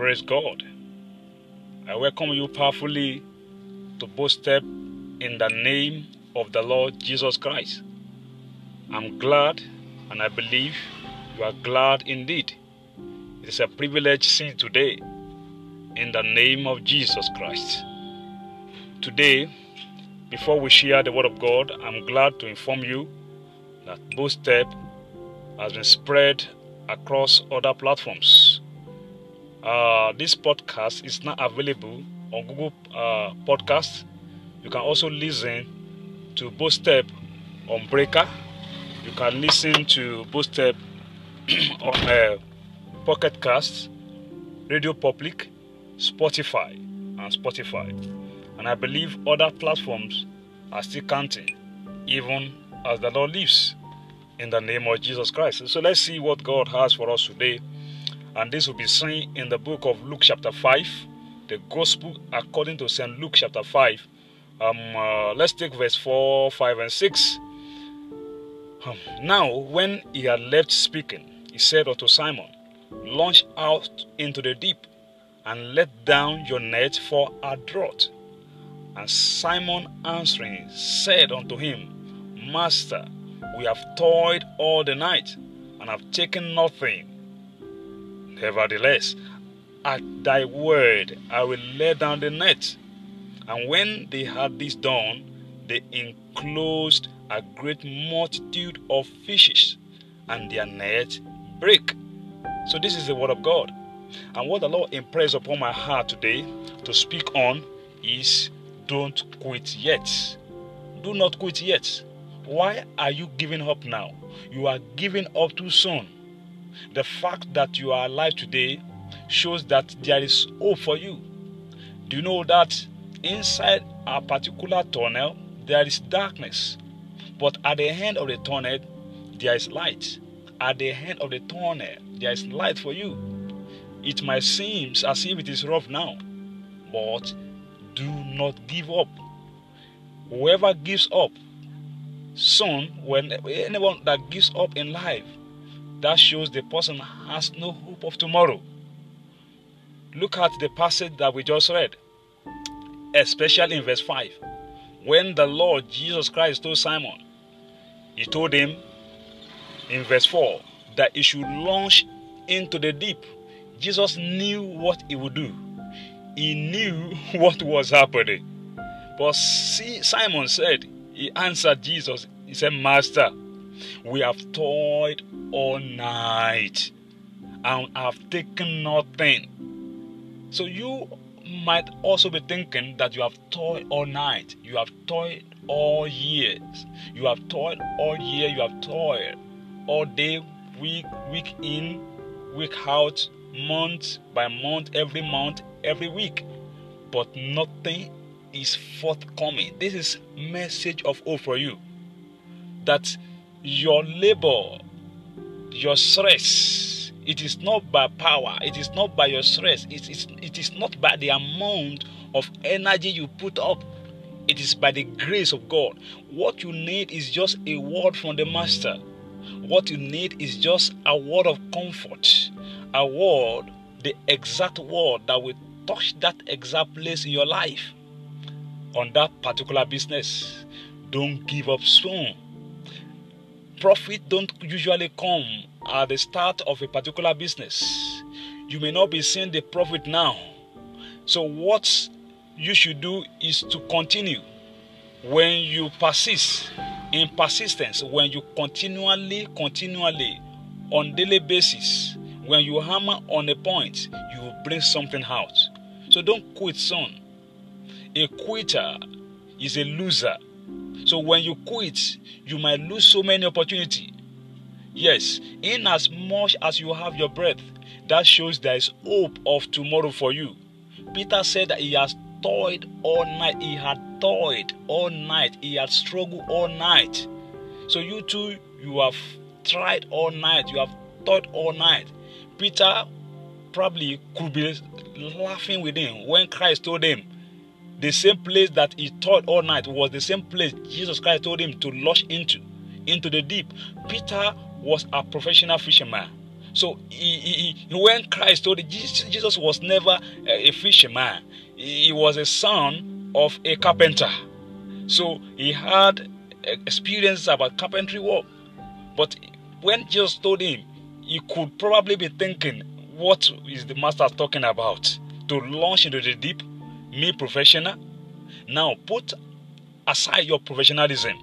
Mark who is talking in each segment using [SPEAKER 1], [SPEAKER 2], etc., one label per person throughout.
[SPEAKER 1] Praise God. I welcome you powerfully to both step in the name of the Lord Jesus Christ. I'm glad and I believe you are glad indeed. It is a privilege seen today in the name of Jesus Christ. Today, before we share the Word of God, I'm glad to inform you that Both Step has been spread across other platforms. Uh, this podcast is now available on Google uh, Podcasts. You can also listen to Both Step on Breaker. You can listen to Both Step on uh, Pocket Casts, Radio Public, Spotify, and Spotify. And I believe other platforms are still counting, even as the Lord lives, in the name of Jesus Christ. So let's see what God has for us today. And this will be seen in the book of Luke, chapter 5, the Gospel according to St. Luke, chapter 5. Um, uh, let's take verse 4, 5, and 6. Um, now, when he had left speaking, he said unto Simon, Launch out into the deep and let down your net for a draught. And Simon answering said unto him, Master, we have toiled all the night and have taken nothing. Nevertheless, at thy word I will lay down the net. And when they had this done, they enclosed a great multitude of fishes, and their net break. So, this is the word of God. And what the Lord impressed upon my heart today to speak on is don't quit yet. Do not quit yet. Why are you giving up now? You are giving up too soon. The fact that you are alive today shows that there is hope for you. Do you know that inside a particular tunnel there is darkness, but at the end of the tunnel there is light. At the end of the tunnel there is light for you. It might seem as if it is rough now, but do not give up. Whoever gives up, soon, when anyone that gives up in life, that shows the person has no hope of tomorrow. Look at the passage that we just read, especially in verse 5. When the Lord Jesus Christ told Simon, he told him in verse 4 that he should launch into the deep. Jesus knew what he would do, he knew what was happening. But see, Simon said, he answered Jesus, he said, Master, we have toiled all night and have taken nothing. So you might also be thinking that you have toiled all night, you have toiled all years, you have toiled all year, you have toiled all day, week, week in, week out, month by month, every month, every week. But nothing is forthcoming. This is message of hope for you. That your labor, your stress, it is not by power, it is not by your stress, it is, it is not by the amount of energy you put up. It is by the grace of God. What you need is just a word from the Master. What you need is just a word of comfort, a word, the exact word that will touch that exact place in your life on that particular business. Don't give up soon. Profit don't usually come at the start of a particular business. You may not be seeing the profit now. So what you should do is to continue. When you persist in persistence, when you continually, continually, on daily basis, when you hammer on a point, you will bring something out. So don't quit soon. A quitter is a loser. So when you quit, you might lose so many opportunity. Yes, in as much as you have your breath, that shows there is hope of tomorrow for you. Peter said that he has toiled all night. He had toiled all night. He had struggled all night. So you too, you have tried all night. You have toiled all night. Peter probably could be laughing with him when Christ told him, the same place that he taught all night was the same place Jesus Christ told him to launch into, into the deep. Peter was a professional fisherman. So he, he, when Christ told it, Jesus was never a fisherman. He was a son of a carpenter. So he had experience about carpentry work. But when Jesus told him, he could probably be thinking, what is the master talking about? To launch into the deep, me professional? Now put aside your professionalism.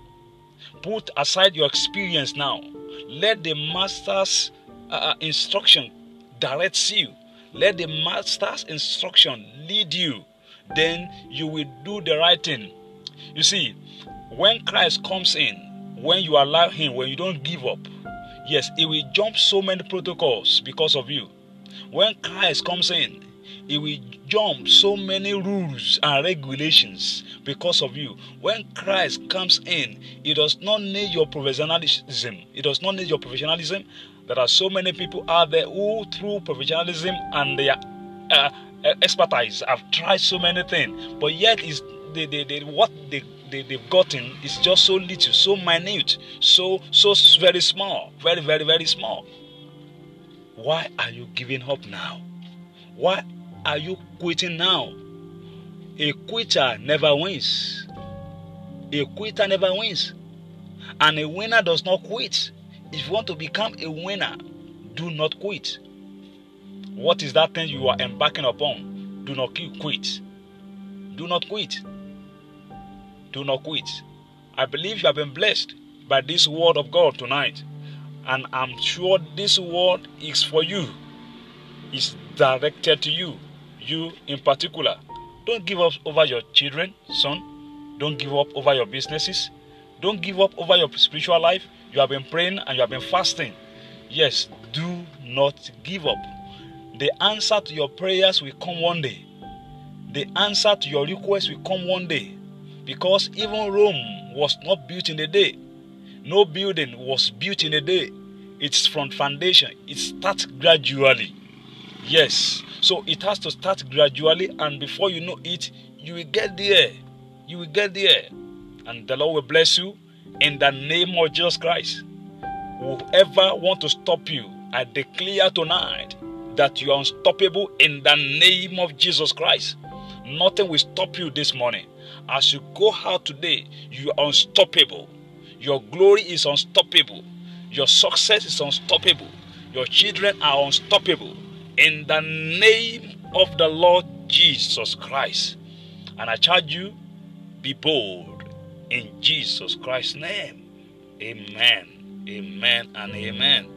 [SPEAKER 1] Put aside your experience now. Let the master's uh, uh instruction direct you. Let the master's instruction lead you. Then you will do the right thing. You see, when Christ comes in, when you allow Him, when you don't give up, yes, He will jump so many protocols because of you. When Christ comes in, He will jump so many rules and regulations because of you. When Christ comes in, He does not need your professionalism. He does not need your professionalism. There are so many people out there who, through professionalism and their uh, expertise, have tried so many things, but yet is they, they, they, what they they, they've gotten is just so little, so minute, so so very small, very very very small. Why are you giving up now? Why are you quitting now? A quitter never wins. A quitter never wins. And a winner does not quit. If you want to become a winner, do not quit. What is that thing you are embarking upon? Do not quit. Do not quit. Do not quit. I believe you have been blessed by this word of God tonight. And I'm sure this word is for you. It's directed to you. You in particular. Don't give up over your children, son. Don't give up over your businesses. Don't give up over your spiritual life. You have been praying and you have been fasting. Yes, do not give up. The answer to your prayers will come one day. The answer to your request will come one day. Because even Rome was not built in a day. No building was built in a day. It's from foundation. It starts gradually. Yes. So it has to start gradually, and before you know it, you will get there. You will get there. And the Lord will bless you in the name of Jesus Christ. Whoever want to stop you, I declare tonight that you are unstoppable in the name of Jesus Christ. Nothing will stop you this morning. As you go out today, you are unstoppable. Your glory is unstoppable. Your success is unstoppable. Your children are unstoppable. In the name of the Lord Jesus Christ. And I charge you, be bold in Jesus Christ's name. Amen. Amen and amen.